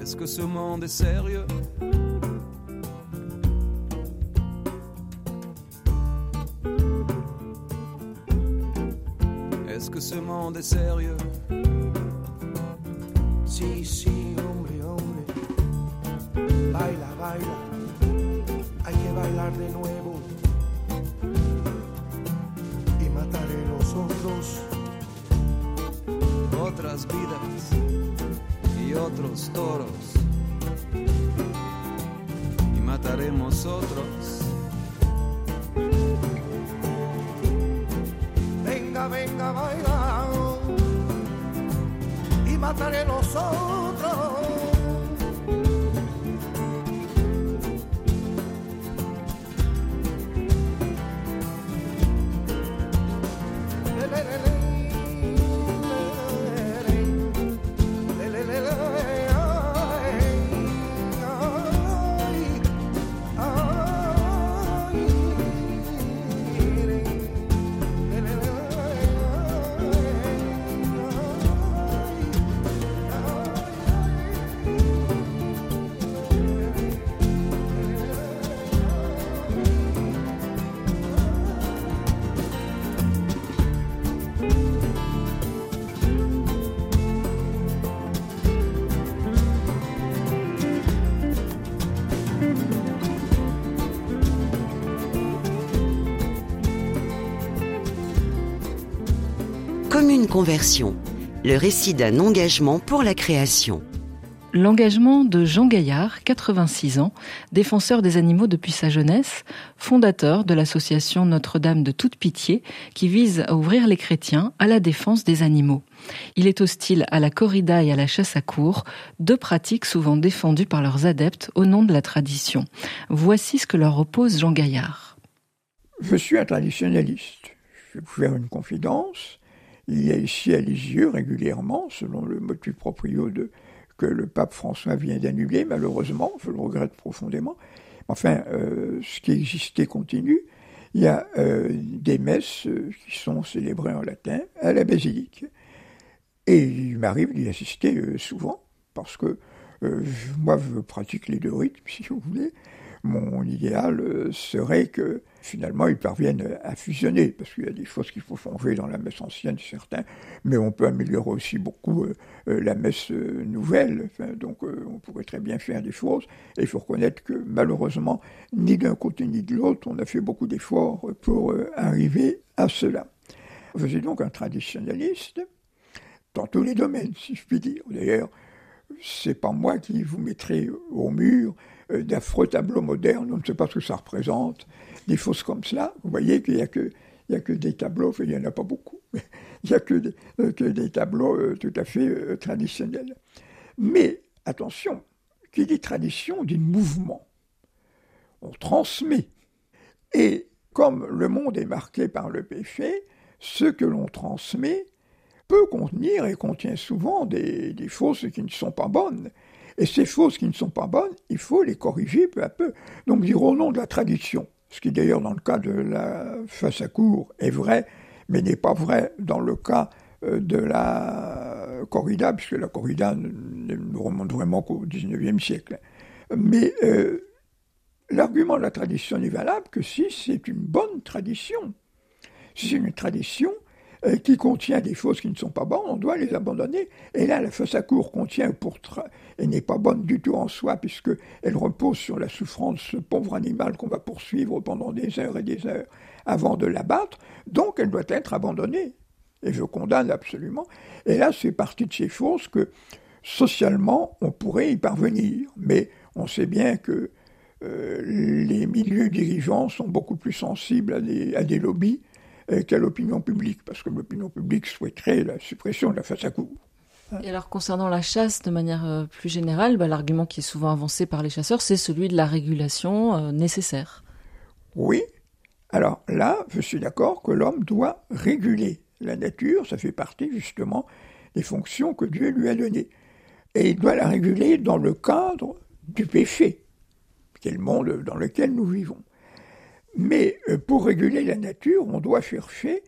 Est-ce que ce monde est sérieux? Est sérieux Commune Conversion, le récit d'un engagement pour la création. L'engagement de Jean Gaillard, 86 ans, défenseur des animaux depuis sa jeunesse, fondateur de l'association Notre-Dame de toute pitié, qui vise à ouvrir les chrétiens à la défense des animaux. Il est hostile à la corrida et à la chasse à cour, deux pratiques souvent défendues par leurs adeptes au nom de la tradition. Voici ce que leur oppose Jean Gaillard. Je suis un traditionnaliste. Je vais vous faire une confidence. Il y a ici à Lisieux régulièrement, selon le motu proprio de, que le pape François vient d'annuler, malheureusement, je le regrette profondément. Enfin, euh, ce qui existait continue. Il y a euh, des messes euh, qui sont célébrées en latin à la basilique. Et il m'arrive d'y assister souvent, parce que moi, je pratique les deux rythmes, si vous voulez. Mon idéal serait que finalement ils parviennent à fusionner, parce qu'il y a des choses qu'il faut changer dans la messe ancienne, certains, mais on peut améliorer aussi beaucoup euh, euh, la messe euh, nouvelle. Donc on pourrait très bien faire des choses. Et il faut reconnaître que malheureusement, ni d'un côté ni de l'autre, on a fait beaucoup d'efforts pour arriver à cela. Je suis donc un traditionnaliste dans tous les domaines, si je puis dire. D'ailleurs, c'est pas moi qui vous mettrai au mur d'affreux tableaux modernes, on ne sait pas ce que ça représente, des choses comme cela. Vous voyez qu'il n'y a que, des tableaux, il n'y en a pas beaucoup, il n'y a que des, euh, tableaux euh, tout à fait euh, traditionnels. Mais attention, qui dit tradition dit mouvement. On transmet. Et comme le monde est marqué par le péché, ce que l'on transmet peut contenir et contient souvent des, choses qui ne sont pas bonnes. Et ces choses qui ne sont pas bonnes, il faut les corriger peu à peu. Donc dire au nom de la tradition, ce qui d'ailleurs dans le cas de la face à cour est vrai, mais n'est pas vrai dans le cas euh, de la corrida, puisque la corrida ne, remonte vraiment qu'au XIXe siècle. Mais euh, l'argument de la tradition n'est valable que si c'est une bonne tradition. Si c'est une tradition euh, qui contient des choses qui ne sont pas bonnes, on doit les abandonner. Et là, la face à cour contient pour et n'est pas bonne du tout en soi, puisqu'elle repose sur la souffrance de ce pauvre animal qu'on va poursuivre pendant des heures et des heures avant de l'abattre, donc elle doit être abandonnée. Et je condamne absolument. Et là, c'est partie de ces choses que socialement, on pourrait y parvenir. Mais on sait bien que euh, les milieux dirigeants sont beaucoup plus sensibles à des, lobbies qu'à l'opinion publique, parce que l'opinion publique souhaiterait la suppression de la face à cour. Et alors concernant la chasse de manière euh, plus générale, bah, l'argument qui est souvent avancé par les chasseurs, c'est celui de la régulation euh, nécessaire. Oui. Alors là, je suis d'accord que l'homme doit réguler la nature, ça fait partie justement des fonctions que Dieu lui a données. Et il doit la réguler dans le cadre du péché, qui est le monde dans lequel nous vivons. Mais euh, pour réguler la nature, on doit chercher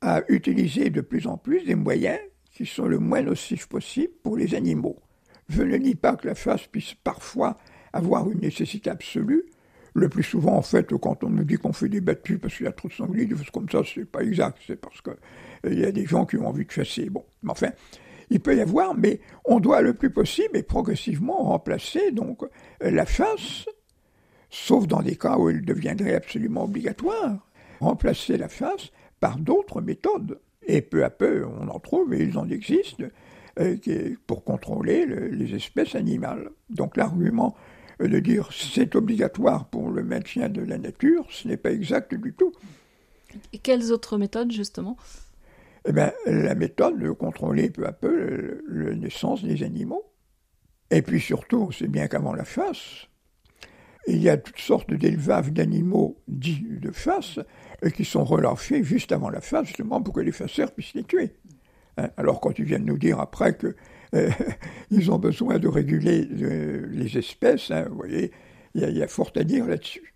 à utiliser de plus en plus des moyens qui sont le moins nocifs possible pour les animaux. Je ne dis pas que la chasse puisse parfois avoir une nécessité absolue. Le plus souvent, en fait, quand on me dit qu'on fait des battues parce qu'il y a trop de sangliers, des choses comme ça, c'est pas exact. C'est parce qu'il euh, y a des gens qui ont envie de chasser. Bon, mais enfin, il peut y avoir, mais on doit le plus possible et progressivement remplacer donc la chasse, sauf dans des cas où elle deviendrait absolument obligatoire, remplacer la chasse par d'autres méthodes. Et peu à peu, on en trouve, et ils en existent, euh, pour contrôler les espèces animales. Donc l'argument de dire c'est obligatoire pour le maintien de la nature, ce n'est pas exact du tout. Et quelles autres méthodes, justement? Eh bien, la méthode de contrôler peu à peu la naissance des animaux. Et puis surtout, c'est bien qu'avant la chasse, il y a toutes sortes d'élevages d'animaux dits de chasse euh, qui sont relâchés juste avant la chasse, justement pour que les chasseurs puissent les tuer. Hein, alors quand ils viennent nous dire après que euh, ils ont besoin de réguler euh, les espèces, hein, vous voyez, il y, a fort à dire là-dessus.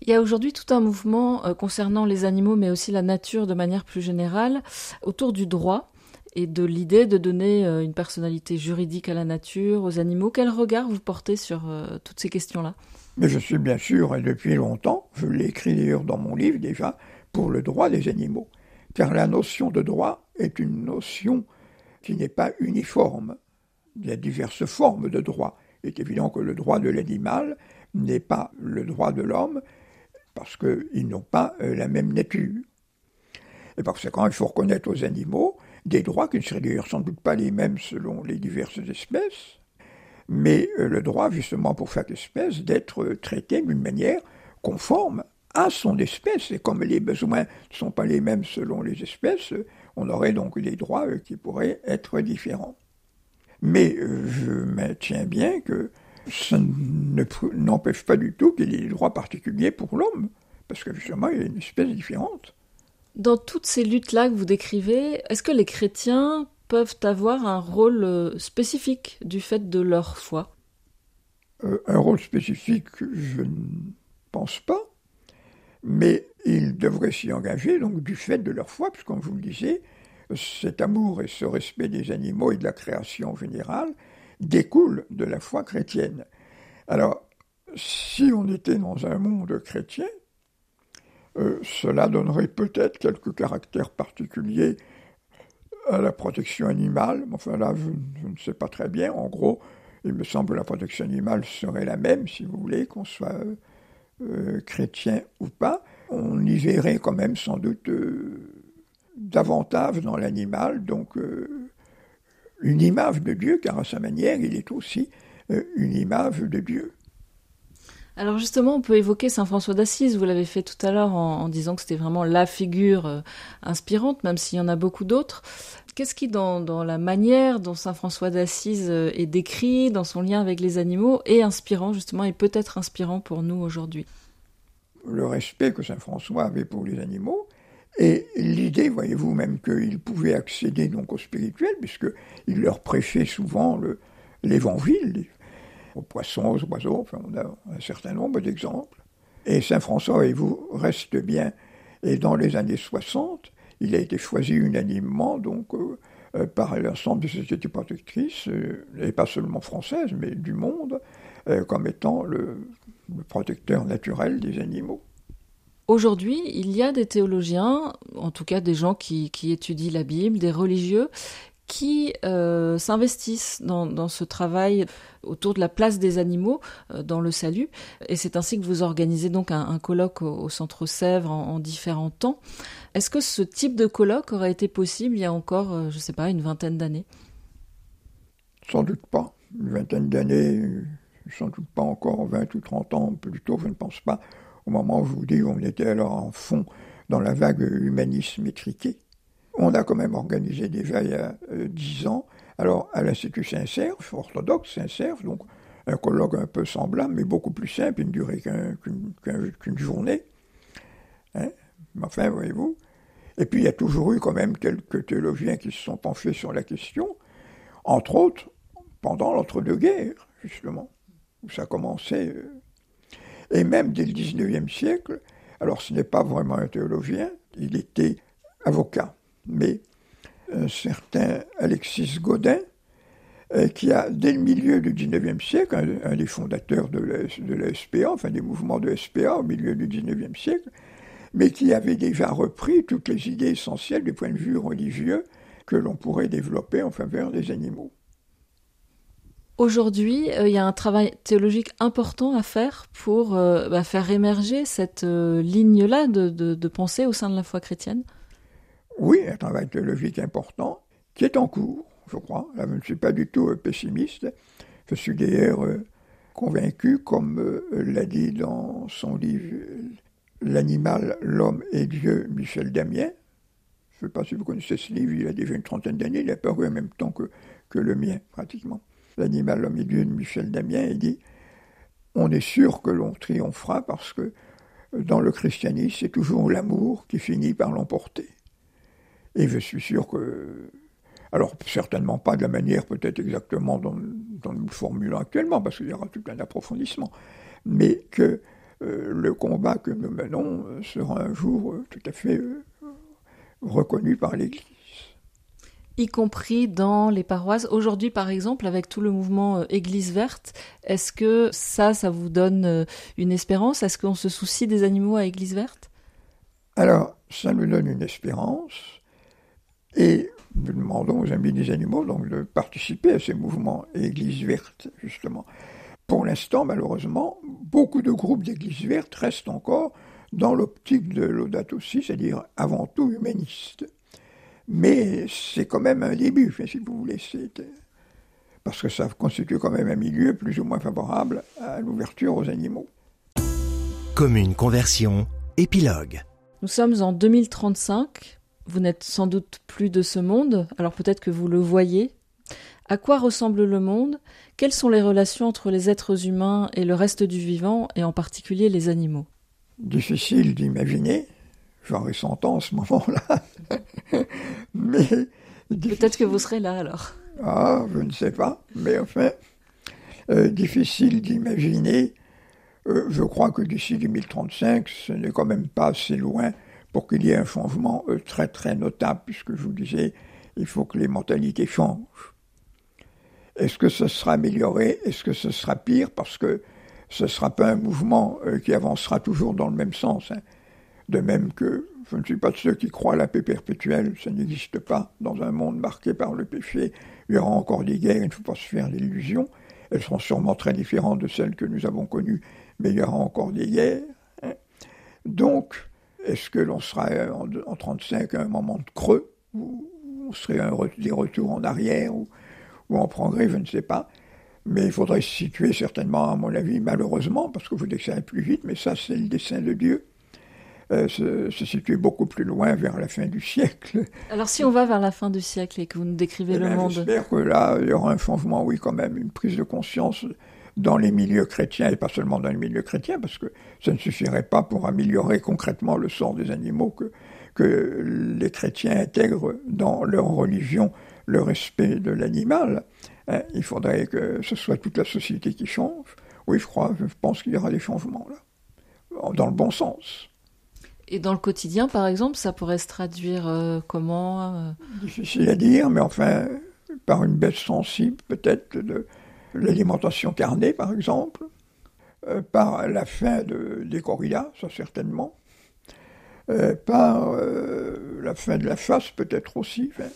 Il y a aujourd'hui tout un mouvement concernant les animaux, mais aussi la nature de manière plus générale, autour du droit et de l'idée de donner une personnalité juridique à la nature, aux animaux. Quel regard vous portez sur toutes ces questions-là? Mais je suis bien sûr, et depuis longtemps, je l'ai écrit d'ailleurs dans mon livre déjà, pour le droit des animaux. Car la notion de droit est une notion qui n'est pas uniforme. Il y a diverses formes de droit. Il est évident que le droit de l'animal n'est pas le droit de l'homme, parce qu'ils n'ont pas euh, la même nature. Et par conséquent, il faut reconnaître aux animaux des droits qui ne seraient sans doute pas les mêmes selon les diverses espèces, mais euh, le droit justement pour chaque espèce d'être euh, traité d'une manière conforme à son espèce. Et comme les besoins ne sont pas les mêmes selon les espèces, on aurait donc des droits euh, qui pourraient être différents. Mais je maintiens bien que ça n'empêche pas du tout qu'il y ait des droits particuliers pour l'homme, parce que justement, il y a une espèce différente. Dans toutes ces luttes-là que vous décrivez, est-ce que les chrétiens peuvent avoir un rôle euh, spécifique du fait de leur foi? Euh, Un rôle spécifique, je ne pense pas, mais ils devraient s'y engager donc du fait de leur foi, puisque comme vous le disiez, cet amour et ce respect des animaux et de la création générale découlent de la foi chrétienne. Alors, si on était dans un monde chrétien, euh, cela donnerait peut-être quelques caractères particuliers à la protection animale. Enfin là, je, ne sais pas très bien. En gros, il me semble que la protection animale serait la même, si vous voulez, qu'on soit euh, euh, chrétien ou pas. On y verrait quand même sans doute davantage dans l'animal, donc une image de Dieu, car à sa manière, il est aussi une image de Dieu. Alors justement, on peut évoquer Saint François d'Assise, vous l'avez fait tout à l'heure en, disant que c'était vraiment la figure euh, inspirante, même s'il y en a beaucoup d'autres. Qu'est-ce qui, dans, la manière dont Saint François d'Assise euh, est décrit, dans son lien avec les animaux, est inspirant justement et peut-être inspirant pour nous aujourd'hui? Le respect que Saint François avait pour les animaux et l'idée, voyez-vous, même qu'il pouvait accéder donc au spirituel, puisqu'il leur prêchait souvent l'évangile, aux poissons, aux oiseaux, enfin, on a un certain nombre d'exemples. Et Saint François, et vous, reste bien. Et dans les années 60, il a été choisi unanimement donc, euh, euh, par l'ensemble des sociétés protectrices, euh, et pas seulement françaises, mais du monde, comme étant le, protecteur naturel des animaux. Aujourd'hui, il y a des théologiens, en tout cas des gens qui, qui étudient la Bible, des religieux, qui euh, s'investissent dans, ce travail autour de la place des animaux euh, dans le salut. Et c'est ainsi que vous organisez donc un, colloque au, Centre Sèvres en, différents temps. Est-ce que ce type de colloque aurait été possible il y a encore, euh, je ne sais pas, une vingtaine d'années? Sans doute pas. Une vingtaine d'années, sans doute pas encore 20 ou 30 ans, plutôt, je ne pense pas. Au moment où je vous dis, on était alors en fond dans la vague humanisme étriqué. On a quand même organisé déjà il y a euh, dix ans, alors à l'Institut Saint-Cerf, orthodoxe Saint-Cerf, donc un colloque un peu semblable, mais beaucoup plus simple, il ne durait qu'une journée. Hein enfin, voyez-vous. Et puis il y a toujours eu quand même quelques théologiens qui se sont penchés sur la question, entre autres pendant l'entre-deux-guerres, justement, où ça commençait. Euh, et même dès le XIXe siècle, alors ce n'est pas vraiment un théologien, il était avocat mais un certain Alexis Godin, euh, qui a, dès le milieu du XIXe siècle, un, des fondateurs de la, SPA, enfin des mouvements de SPA au milieu du XIXe siècle, mais qui avait déjà repris toutes les idées essentielles du point de vue religieux que l'on pourrait développer en faveur des animaux. Aujourd'hui, euh, il y a un travail théologique important à faire pour euh, bah, faire émerger cette ligne-là de pensée au sein de la foi chrétienne oui, un travail théologique important qui est en cours, je crois. Là, je ne suis pas du tout euh, pessimiste. Je suis d'ailleurs euh, convaincu, comme euh, l'a dit dans son livre L'animal, l'homme et Dieu, Michel Damien. Je ne sais pas si vous connaissez ce livre, il a déjà une trentaine d'années, il a paru en même temps que, que le mien, pratiquement. L'animal, l'homme et Dieu de Michel Damien, il dit On est sûr que l'on triomphera parce que dans le christianisme, c'est toujours l'amour qui finit par l'emporter. Et je suis sûr que. Alors, certainement pas de la manière peut-être exactement dont, nous le formulons actuellement, parce qu'il y aura tout un approfondissement, mais que euh, le combat que nous menons euh, sera un jour euh, tout à fait reconnu par l'Église. Y compris dans les paroisses. Aujourd'hui, par exemple, avec tout le mouvement Église verte, est-ce que ça, ça vous donne une espérance? Est-ce qu'on se soucie des animaux à Église verte? Alors, ça nous donne une espérance. Et nous demandons aux amis des animaux donc, de participer à ces mouvements Église verte, justement. Pour l'instant, malheureusement, beaucoup de groupes d'Église verte restent encore dans l'optique de l'Audate aussi, c'est-à-dire avant tout humaniste. Mais c'est quand même un début, si vous voulez, parce que ça constitue quand même un milieu plus ou moins favorable à l'ouverture aux animaux. Commune conversion, épilogue. Nous sommes en 2035 vous n'êtes sans doute plus de ce monde, alors peut-être que vous le voyez. À quoi ressemble le monde? Quelles sont les relations entre les êtres humains et le reste du vivant, et en particulier les animaux? Difficile d'imaginer. J'aurais 100 ans en ce moment-là. mais. Peut-être que vous serez là alors. Ah, je ne sais pas. Mais enfin, euh, difficile d'imaginer. Euh, je crois que d'ici 2035, ce n'est quand même pas assez loin pour qu'il y ait un changement euh, très très notable, puisque je vous disais, il faut que les mentalités changent. Est-ce que ce sera amélioré? Est-ce que ce sera pire? Parce que ce ne sera pas un mouvement euh, qui avancera toujours dans le même sens. Hein. De même que je ne suis pas de ceux qui croient à la paix perpétuelle, ça n'existe pas. Dans un monde marqué par le péché, il y aura encore des guerres, il ne faut pas se faire l'illusion. Elles seront sûrement très différentes de celles que nous avons connues, mais il y aura encore des guerres. Hein. Donc, est-ce que l'on sera en, 1935 à un moment de creux, ou on serait un, des retours en arrière, ou, ou en progrès, je ne sais pas. Mais il faudrait se situer certainement, à mon avis, malheureusement, parce que vous dites que ça va plus vite, mais ça, c'est le dessein de Dieu. Euh, se, se, situer beaucoup plus loin vers la fin du siècle. Alors si on va vers la fin du siècle et que vous nous décrivez eh le bien, monde... J'espère que là, il y aura un changement, oui, quand même, une prise de conscience dans les milieux chrétiens, et pas seulement dans les milieux chrétiens, parce que ça ne suffirait pas pour améliorer concrètement le sort des animaux que, que les chrétiens intègrent dans leur religion le respect de l'animal. Hein, il faudrait que ce soit toute la société qui change. Oui, je crois, je pense qu'il y aura des changements là, dans le bon sens. Et dans le quotidien, par exemple, ça pourrait se traduire euh, comment euh... Difficile à dire, mais enfin, par une baisse sensible peut-être de l'alimentation carnée, par exemple, euh, par la fin de, des corridas, ça certainement, euh, par euh, la fin de la chasse peut-être aussi. Enfin,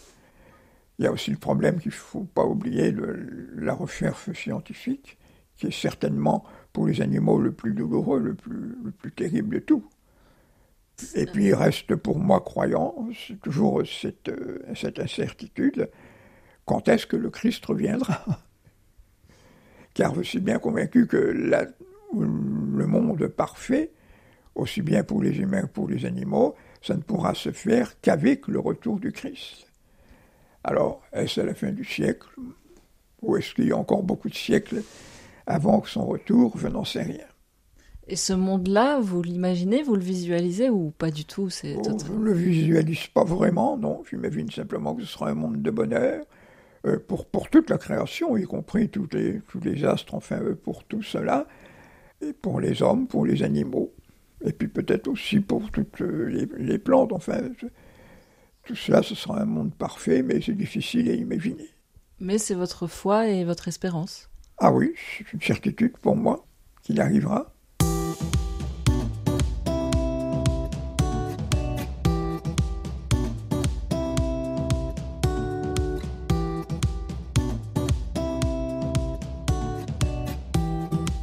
il y a aussi le problème qu'il ne faut pas oublier de la recherche scientifique, qui est certainement pour les animaux le plus douloureux, le plus, le plus terrible de tout. Et puis il reste pour moi croyant, c'est toujours cette, cette incertitude, quand est-ce que le Christ reviendra? Car je suis bien convaincu que la, le monde parfait, aussi bien pour les humains que pour les animaux, ça ne pourra se faire qu'avec le retour du Christ. Alors, est-ce à la fin du siècle? Ou est-ce qu'il y a encore beaucoup de siècles avant que son retour? Je n'en sais rien. Et ce monde-là, vous l'imaginez, vous le visualisez ou pas du tout? Oh, Je ne le visualise pas vraiment, non. J'imagine simplement que ce sera un monde de bonheur pour, pour toute la création, y compris tous les, tous les astres, enfin, euh, pour tout cela, et pour les hommes, pour les animaux, et puis peut-être aussi pour toutes les, les plantes, enfin. Tout cela, ce sera un monde parfait, mais c'est difficile à imaginer. Mais c'est votre foi et votre espérance Ah oui, c'est une certitude pour moi qu'il arrivera.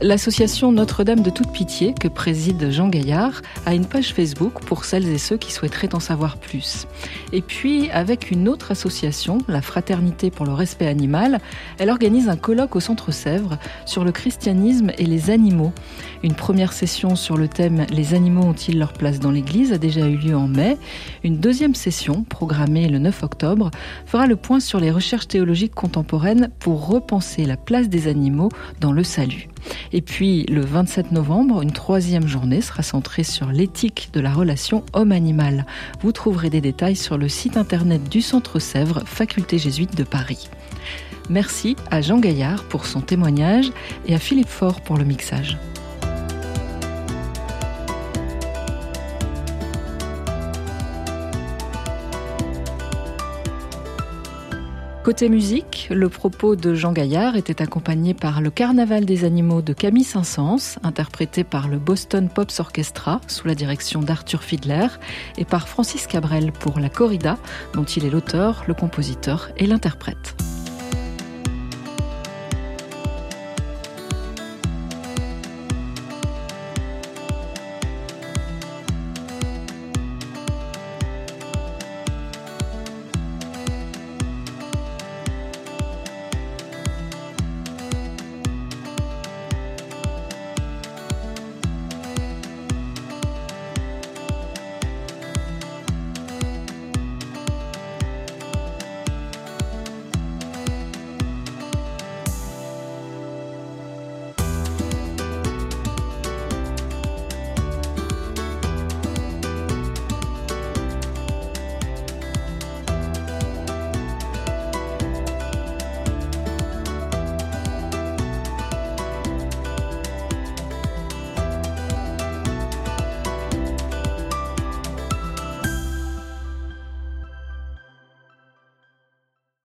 L'association Notre-Dame de Toute Pitié, que préside Jean Gaillard, a une page Facebook pour celles et ceux qui souhaiteraient en savoir plus. Et puis, avec une autre association, la Fraternité pour le respect animal, elle organise un colloque au Centre Sèvres sur le christianisme et les animaux. Une première session sur le thème Les animaux ont-ils leur place dans l'Église a déjà eu lieu en mai. Une deuxième session, programmée le 9 octobre, fera le point sur les recherches théologiques contemporaines pour repenser la place des animaux dans le salut. Et puis le 27 novembre, une troisième journée sera centrée sur l'éthique de la relation homme-animal. Vous trouverez des détails sur le site internet du Centre Sèvres, faculté jésuite de Paris. Merci à Jean Gaillard pour son témoignage et à Philippe Faure pour le mixage. Côté musique, le propos de Jean Gaillard était accompagné par le Carnaval des animaux de Camille Saint-Saëns, interprété par le Boston Pops Orchestra sous la direction d'Arthur Fiedler, et par Francis Cabrel pour la corrida, dont il est l'auteur, le compositeur et l'interprète.